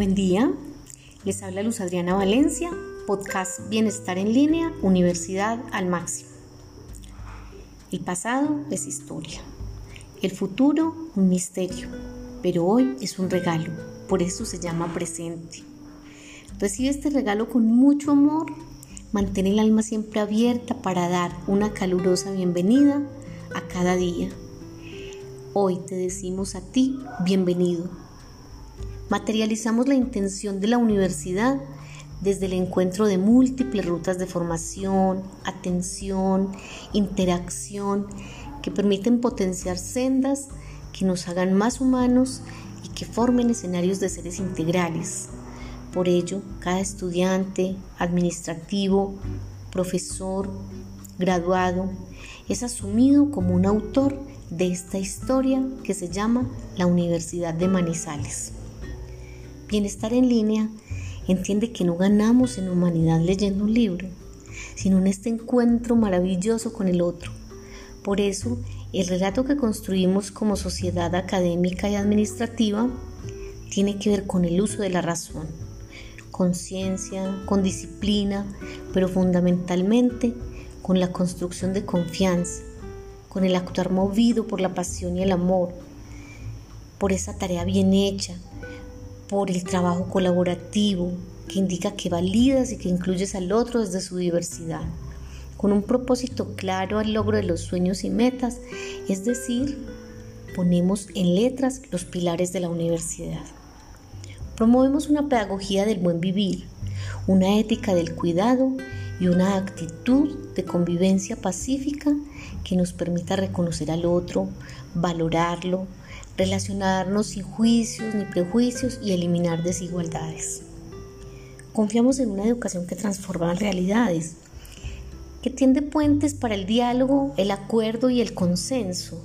Buen día, les habla Luz Adriana Valencia, podcast Bienestar en línea, Universidad al Máximo. El pasado es historia, el futuro un misterio, pero hoy es un regalo, por eso se llama presente. Recibe este regalo con mucho amor, mantén el alma siempre abierta para dar una calurosa bienvenida a cada día. Hoy te decimos a ti bienvenido materializamos la intención de la universidad desde el encuentro de múltiples rutas de formación, atención, interacción, que permiten potenciar sendas que nos hagan más humanos y que formen escenarios de seres integrales. Por ello, cada estudiante, administrativo, profesor, graduado, es asumido como un autor de esta historia que se llama la Universidad de Manizales. Bienestar en línea entiende que no ganamos en humanidad leyendo un libro, sino en este encuentro maravilloso con el otro. Por eso, el relato que construimos como sociedad académica y administrativa tiene que ver con el uso de la razón, con ciencia, con disciplina, pero fundamentalmente con la construcción de confianza, con el actuar movido por la pasión y el amor, por esa tarea bien hecha, por el trabajo colaborativo que indica que validas y que incluyes al otro desde su diversidad, con un propósito claro al logro de los sueños y metas, es decir, ponemos en letras los pilares de la universidad. Promovemos una pedagogía del buen vivir, una ética del cuidado y una actitud de convivencia pacífica que nos permita reconocer al otro, valorarlo, relacionarnos sin juicios ni prejuicios y eliminar desigualdades. Confiamos en una educación que transforma realidades, que tiende puentes para el diálogo, el acuerdo y el consenso.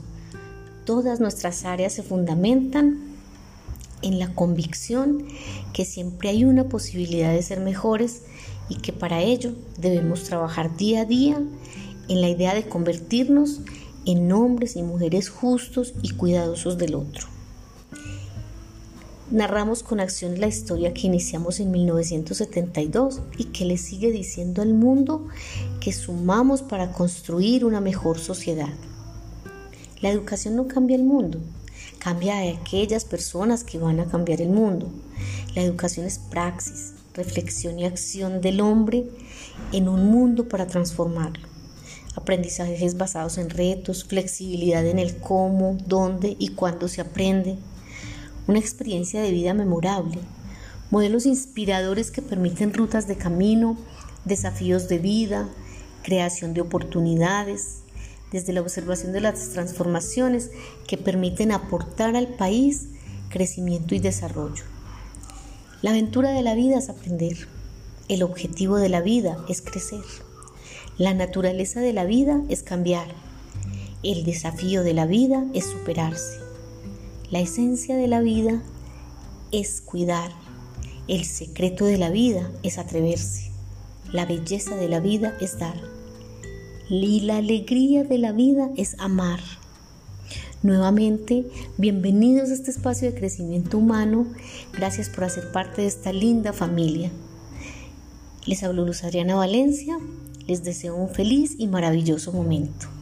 Todas nuestras áreas se fundamentan en la convicción que siempre hay una posibilidad de ser mejores y que para ello debemos trabajar día a día en la idea de convertirnos en hombres y mujeres justos y cuidadosos del otro. Narramos con acción la historia que iniciamos en 1972 y que le sigue diciendo al mundo que sumamos para construir una mejor sociedad. La educación no cambia el mundo, cambia a aquellas personas que van a cambiar el mundo. La educación es praxis, reflexión y acción del hombre en un mundo para transformarlo aprendizajes basados en retos, flexibilidad en el cómo, dónde y cuándo se aprende, una experiencia de vida memorable, modelos inspiradores que permiten rutas de camino, desafíos de vida, creación de oportunidades, desde la observación de las transformaciones que permiten aportar al país crecimiento y desarrollo. La aventura de la vida es aprender. El objetivo de la vida es crecer. La naturaleza de la vida es cambiar. El desafío de la vida es superarse. La esencia de la vida es cuidar. El secreto de la vida es atreverse. La belleza de la vida es dar. Y la alegría de la vida es amar. Nuevamente, bienvenidos a este espacio de crecimiento humano. Gracias por hacer parte de esta linda familia. Les hablo Luz Adriana Valencia, les deseo un feliz y maravilloso momento.